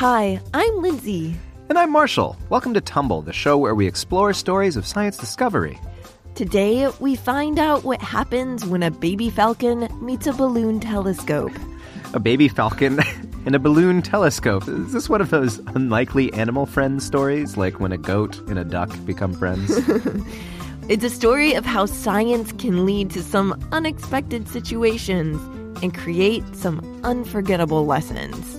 Hi, I'm Lindsay. And I'm Marshall. Welcome to Tumble, the show where we explore stories of science discovery. Today, we find out what happens when a baby falcon meets a balloon telescope. A baby falcon and a balloon telescope. Is this one of those unlikely animal friends stories, like when a goat and a duck become friends? It's a story of how science can lead to some unexpected situations and create some unforgettable lessons.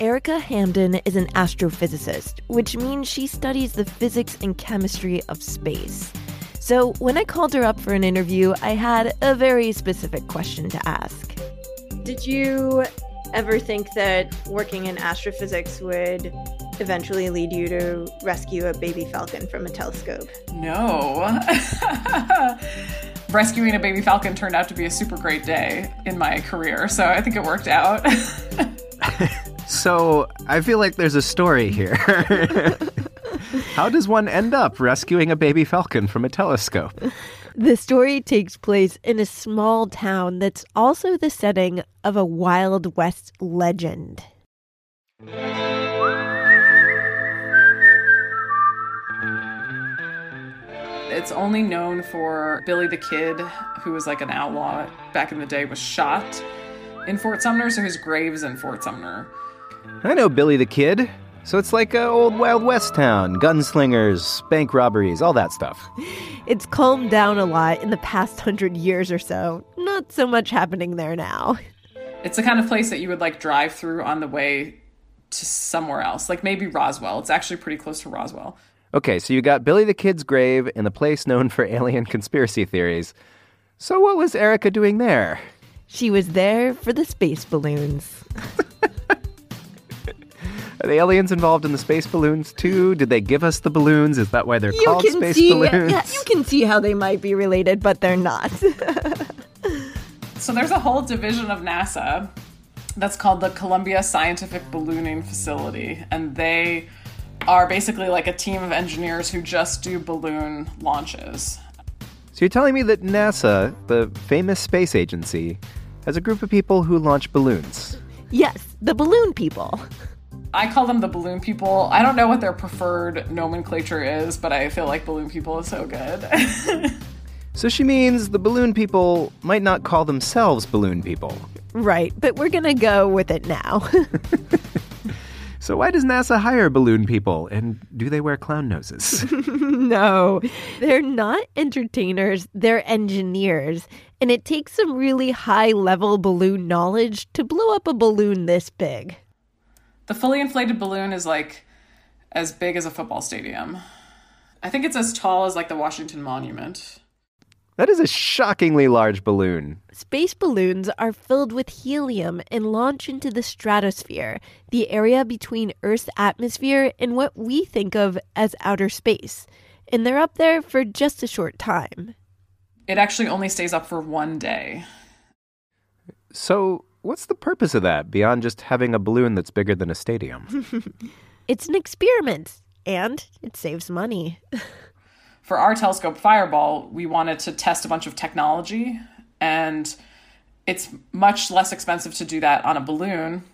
Erica Hamden is an astrophysicist, which means she studies the physics and chemistry of space. So when I called her up for an interview, I had a very specific question to ask. Did you ever think that working in astrophysics would eventually lead you to rescue a baby falcon from a telescope? No. Rescuing a baby falcon turned out to be a super great day in my career, so I think it worked out. so I feel like there's a story here. How does one end up rescuing a baby falcon from a telescope? The story takes place in a small town that's also the setting of a Wild West legend. It's only known for Billy the Kid, who was like an outlaw back in the day, was shot in Fort Sumner, so his grave's in Fort Sumner. I know Billy the Kid. So it's like a old Wild West town, gunslingers, bank robberies, all that stuff. It's calmed down a lot in the past hundred years or so. Not so much happening there now. It's the kind of place that you would like drive through on the way to somewhere else, like maybe Roswell. It's actually pretty close to Roswell. Okay, so you got Billy the Kid's grave in the place known for alien conspiracy theories. So what was Erica doing there? She was there for the space balloons. Are the aliens involved in the space balloons too? Did they give us the balloons? Is that why they're you called can space see, balloons? Yeah, you can see how they might be related, but they're not. so there's a whole division of NASA that's called the Columbia Scientific Ballooning Facility, and they are basically like a team of engineers who just do balloon launches. So you're telling me that NASA, the famous space agency, has a group of people who launch balloons? Yes, the balloon people. I call them the balloon people. I don't know what their preferred nomenclature is, but I feel like balloon people is so good. so she means the balloon people might not call themselves balloon people. Right, but we're going to go with it now. so why does NASA hire balloon people and do they wear clown noses? no. They're not entertainers, they're engineers. And it takes some really high level balloon knowledge to blow up a balloon this big. The fully inflated balloon is like as big as a football stadium. I think it's as tall as like the Washington Monument. That is a shockingly large balloon. Space balloons are filled with helium and launch into the stratosphere, the area between Earth's atmosphere and what we think of as outer space. And they're up there for just a short time. It actually only stays up for one day. So, What's the purpose of that beyond just having a balloon that's bigger than a stadium? it's an experiment and it saves money. For our telescope Fireball, we wanted to test a bunch of technology, and it's much less expensive to do that on a balloon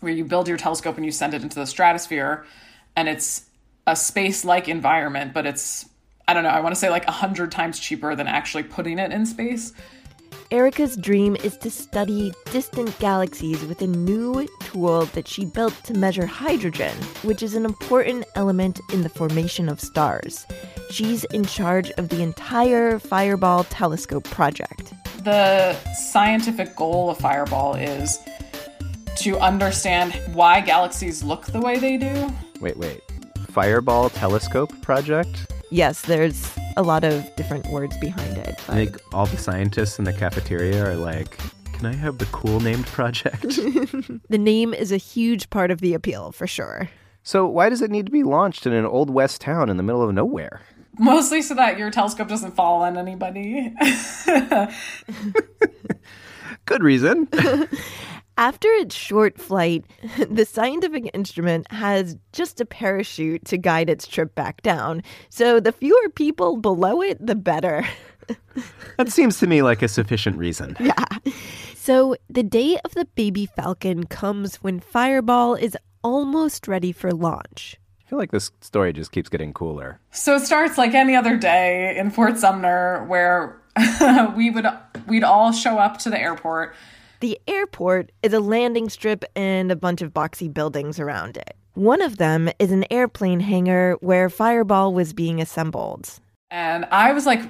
where you build your telescope and you send it into the stratosphere, and it's a space like environment, but it's, I don't know, I want to say like a hundred times cheaper than actually putting it in space. Erica's dream is to study distant galaxies with a new tool that she built to measure hydrogen, which is an important element in the formation of stars. She's in charge of the entire Fireball telescope project. The scientific goal of Fireball is to understand why galaxies look the way they do. Wait, wait. Fireball telescope project? Yes, there's a lot of different words behind it. But... I think all the scientists in the cafeteria are like, can I have the cool named project? the name is a huge part of the appeal, for sure. So, why does it need to be launched in an old west town in the middle of nowhere? Mostly so that your telescope doesn't fall on anybody. Good reason. After its short flight, the scientific instrument has just a parachute to guide its trip back down. So the fewer people below it, the better. that seems to me like a sufficient reason. Yeah. So the day of the baby falcon comes when Fireball is almost ready for launch. I feel like this story just keeps getting cooler. So it starts like any other day in Fort Sumner where we would we'd all show up to the airport. The airport is a landing strip and a bunch of boxy buildings around it. One of them is an airplane hangar where Fireball was being assembled. And I was like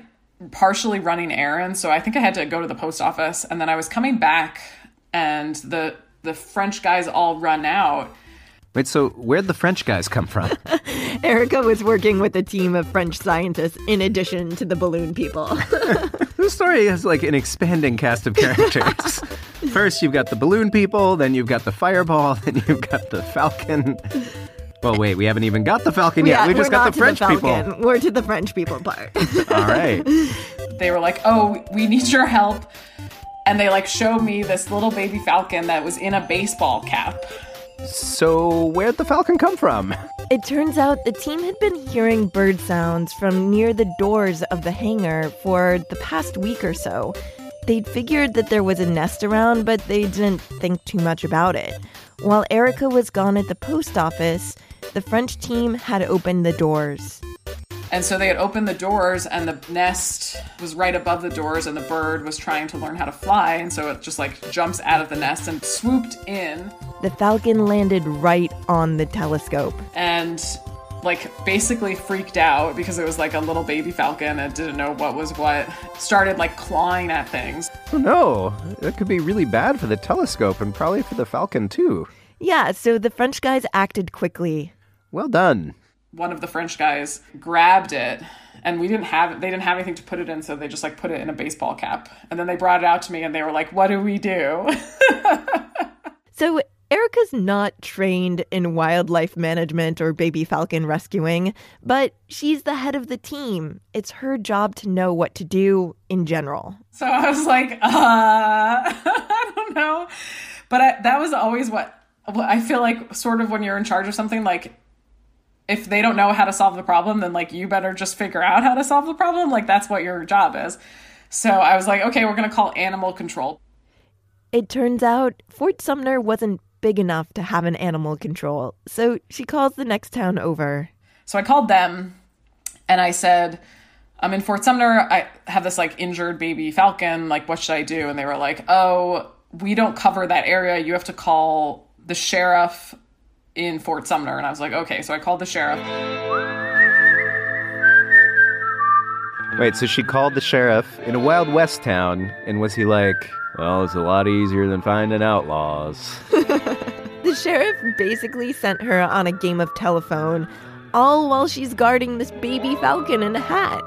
partially running errands, so I think I had to go to the post office and then I was coming back and the the French guys all run out Wait, so where'd the French guys come from? Erica was working with a team of French scientists in addition to the balloon people. this story has like an expanding cast of characters. First, you've got the balloon people, then you've got the fireball, then you've got the falcon. Well, wait, we haven't even got the falcon yet. Yeah, we just got the French the people. Falcon. We're to the French people part. All right. they were like, "Oh, we need your help." And they like showed me this little baby falcon that was in a baseball cap. So, where'd the falcon come from? It turns out the team had been hearing bird sounds from near the doors of the hangar for the past week or so. They'd figured that there was a nest around, but they didn't think too much about it. While Erica was gone at the post office, the French team had opened the doors. And so they had opened the doors, and the nest was right above the doors, and the bird was trying to learn how to fly. And so it just like jumps out of the nest and swooped in, The Falcon landed right on the telescope. and like basically freaked out because it was like a little baby falcon and didn't know what was what. Started like clawing at things. Oh no, that could be really bad for the telescope and probably for the falcon too. Yeah, so the French guys acted quickly. Well done. One of the French guys grabbed it. And we didn't have they didn't have anything to put it in, so they just like put it in a baseball cap. And then they brought it out to me and they were like, What do we do? So Erica's not trained in wildlife management or baby falcon rescuing, but she's the head of the team. It's her job to know what to do in general. So I was like, uh, I don't know. But I, that was always what, what I feel like, sort of when you're in charge of something, like, if they don't know how to solve the problem, then like you better just figure out how to solve the problem. Like, that's what your job is. So I was like, okay, we're going to call animal control. It turns out Fort Sumner wasn't big enough to have an animal control, so she calls the next town over. So I called them and I said, I'm in Fort Sumner. I have this like injured baby falcon. Like, what should I do? And they were like, oh, we don't cover that area. You have to call the sheriff in Fort Sumner. And I was like, okay. So I called the sheriff. Wait, so she called the sheriff in a Wild West town, and was he like, well, it's a lot easier than finding outlaws? The sheriff basically sent her on a game of telephone, all while she's guarding this baby falcon in a hat.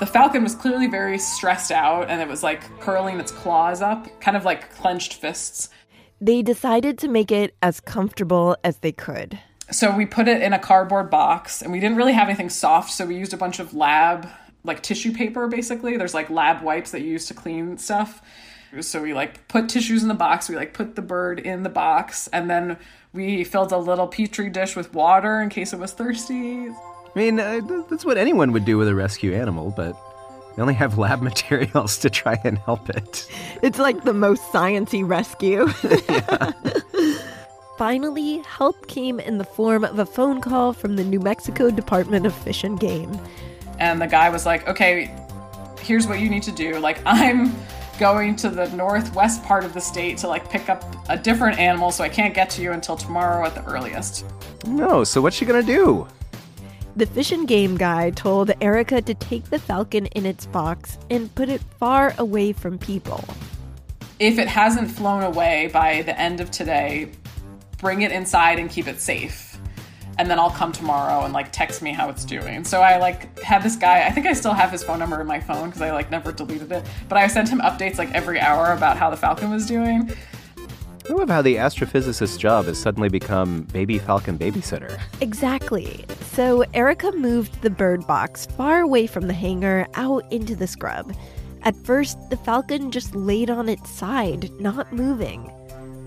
The falcon was clearly very stressed out and it was like curling its claws up, kind of like clenched fists. They decided to make it as comfortable as they could. So we put it in a cardboard box and we didn't really have anything soft. So we used a bunch of lab, like tissue paper basically. There's like lab wipes that you use to clean stuff. So we like put tissues in the box. We like put the bird in the box and then we filled a little petri dish with water in case it was thirsty. I mean, uh, that's what anyone would do with a rescue animal, but we only have lab materials to try and help it. It's like the most sciency rescue. Finally, help came in the form of a phone call from the New Mexico Department of Fish and Game. and the guy was like, "Okay, here's what you need to do. Like, I'm going to the northwest part of the state to like pick up a different animal, so I can't get to you until tomorrow at the earliest." No, so what's she gonna do? The Fish and Game guy told Erica to take the falcon in its box and put it far away from people. If it hasn't flown away by the end of today, bring it inside and keep it safe. And then I'll come tomorrow and like text me how it's doing. So I like had this guy, I think I still have his phone number in my phone because I like never deleted it. But I sent him updates like every hour about how the falcon was doing. I love how the astrophysicist's job has suddenly become baby falcon babysitter. Exactly. So Erica moved the bird box far away from the hangar out into the scrub. At first, the falcon just laid on its side, not moving.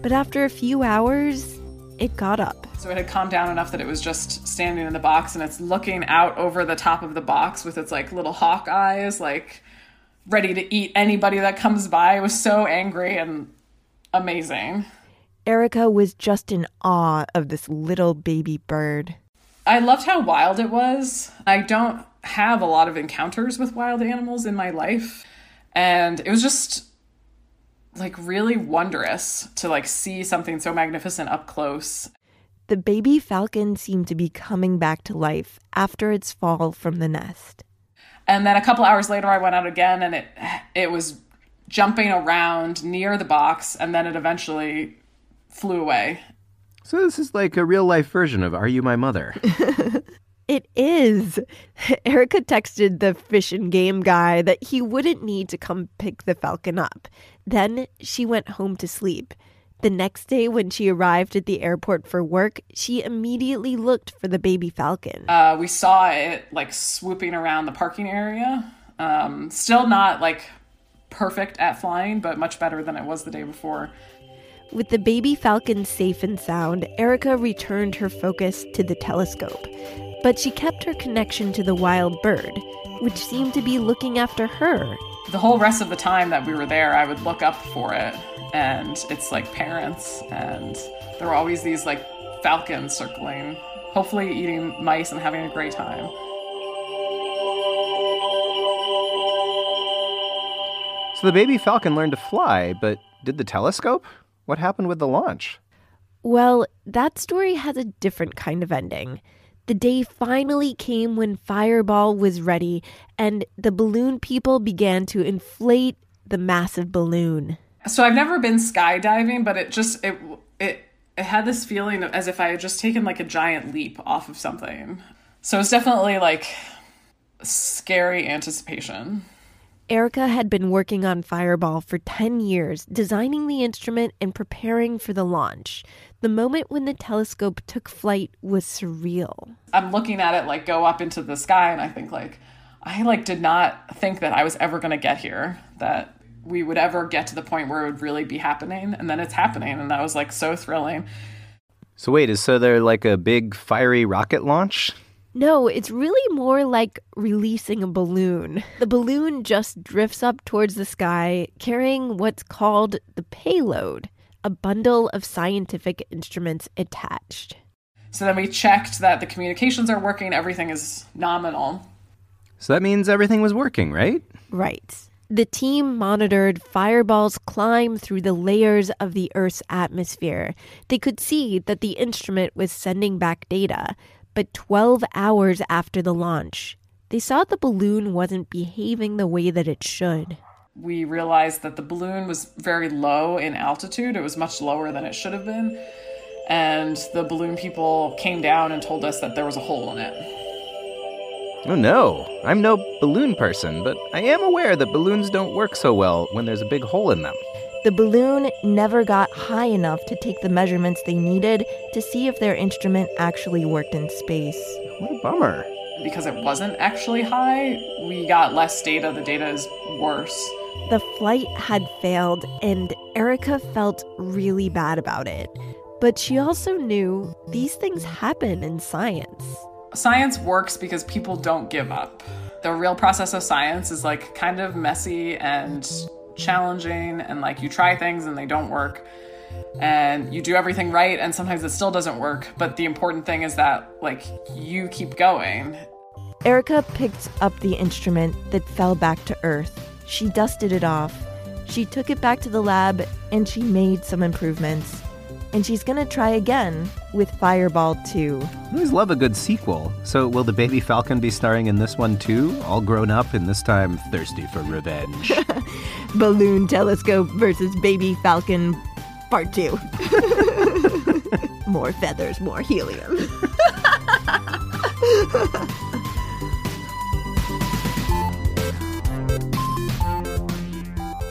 But after a few hours, it got up. So it had calmed down enough that it was just standing in the box and it's looking out over the top of the box with its like little hawk eyes, like ready to eat anybody that comes by. It was so angry and amazing. Erica was just in awe of this little baby bird. I loved how wild it was. I don't have a lot of encounters with wild animals in my life, and it was just like really wondrous to like see something so magnificent up close. The baby falcon seemed to be coming back to life after its fall from the nest. And then a couple hours later I went out again and it it was jumping around near the box and then it eventually flew away. So this is like a real life version of Are You My Mother? It is. Erica texted the fish and game guy that he wouldn't need to come pick the falcon up. Then she went home to sleep. The next day, when she arrived at the airport for work, she immediately looked for the baby falcon. Uh, we saw it like swooping around the parking area. Um, still not like perfect at flying, but much better than it was the day before. With the baby falcon safe and sound, Erica returned her focus to the telescope. But she kept her connection to the wild bird, which seemed to be looking after her. The whole rest of the time that we were there, I would look up for it, and it's like parents, and there were always these like falcons circling, hopefully eating mice and having a great time. So the baby falcon learned to fly, but did the telescope? What happened with the launch? Well, that story has a different kind of ending. The day finally came when Fireball was ready and the balloon people began to inflate the massive balloon. So I've never been skydiving, but it just it it it had this feeling as if I had just taken like a giant leap off of something. So it's definitely like scary anticipation. Erica had been working on Fireball for 10 years, designing the instrument and preparing for the launch. The moment when the telescope took flight was surreal. I'm looking at it like go up into the sky and I think like I like did not think that I was ever going to get here that we would ever get to the point where it would really be happening and then it's happening and that was like so thrilling. So wait, is so there like a big fiery rocket launch? No, it's really more like releasing a balloon. The balloon just drifts up towards the sky, carrying what's called the payload, a bundle of scientific instruments attached. So then we checked that the communications are working, everything is nominal. So that means everything was working, right? Right. The team monitored Fireball's climb through the layers of the Earth's atmosphere. They could see that the instrument was sending back data, but 12 hours after the launch, they saw the balloon wasn't behaving the way that it should. We realized that the balloon was very low in altitude. It was much lower than it should have been. And the balloon people came down and told us that there was a hole in it. Oh no, I'm no balloon person, but I am aware that balloons don't work so well when there's a big hole in them. The balloon never got high enough to take the measurements they needed to see if their instrument actually worked in space. What a bummer. Because it wasn't actually high, we got less data. The data is worse. The flight had failed, and Erica felt really bad about it. But she also knew these things happen in science. Science works because people don't give up. The real process of science is like kind of messy and challenging and like you try things and they don't work and you do everything right and sometimes it still doesn't work but the important thing is that like you keep going erica picked up the instrument that fell back to earth she dusted it off she took it back to the lab and she made some improvements and she's gonna try again with Fireball 2. I always love a good sequel. So, will the baby falcon be starring in this one too? All grown up and this time thirsty for revenge. Balloon telescope versus baby falcon part 2. more feathers, more helium.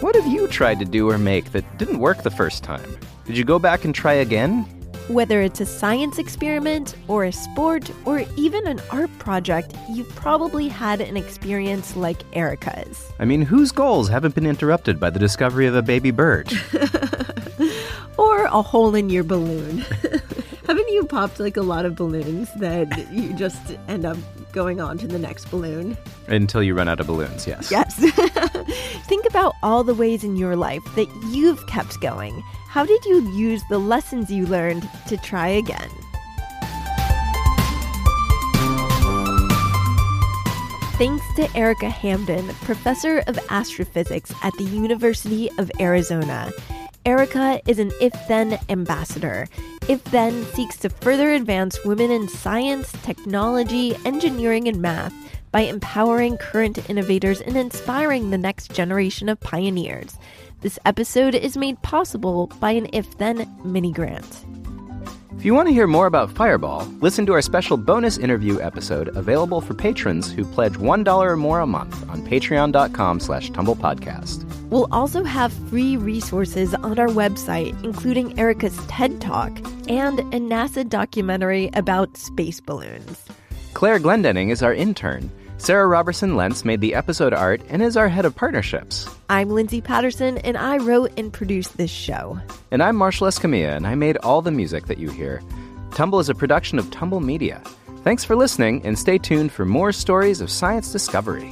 what have you tried to do or make that didn't work the first time? Did you go back and try again? Whether it's a science experiment or a sport or even an art project, you've probably had an experience like Erica's. I mean, whose goals haven't been interrupted by the discovery of a baby bird? or a hole in your balloon. haven't you popped like a lot of balloons that you just end up going on to the next balloon? Until you run out of balloons, yes. Yes. Think about all the ways in your life that you've kept going. How did you use the lessons you learned to try again? Thanks to Erica Hamden, professor of astrophysics at the University of Arizona. Erica is an If Then ambassador. If Then seeks to further advance women in science, technology, engineering, and math by empowering current innovators and inspiring the next generation of pioneers. This episode is made possible by an If Then mini grant. If you want to hear more about Fireball, listen to our special bonus interview episode available for patrons who pledge $1 or more a month on patreon.com slash tumblepodcast. We'll also have free resources on our website, including Erica's TED Talk and a NASA documentary about space balloons. Claire Glendenning is our intern. Sarah Robertson Lentz made the episode art and is our head of partnerships. I'm Lindsay Patterson, and I wrote and produced this show. And I'm Marshall Escamilla, and I made all the music that you hear. Tumble is a production of Tumble Media. Thanks for listening, and stay tuned for more stories of science discovery.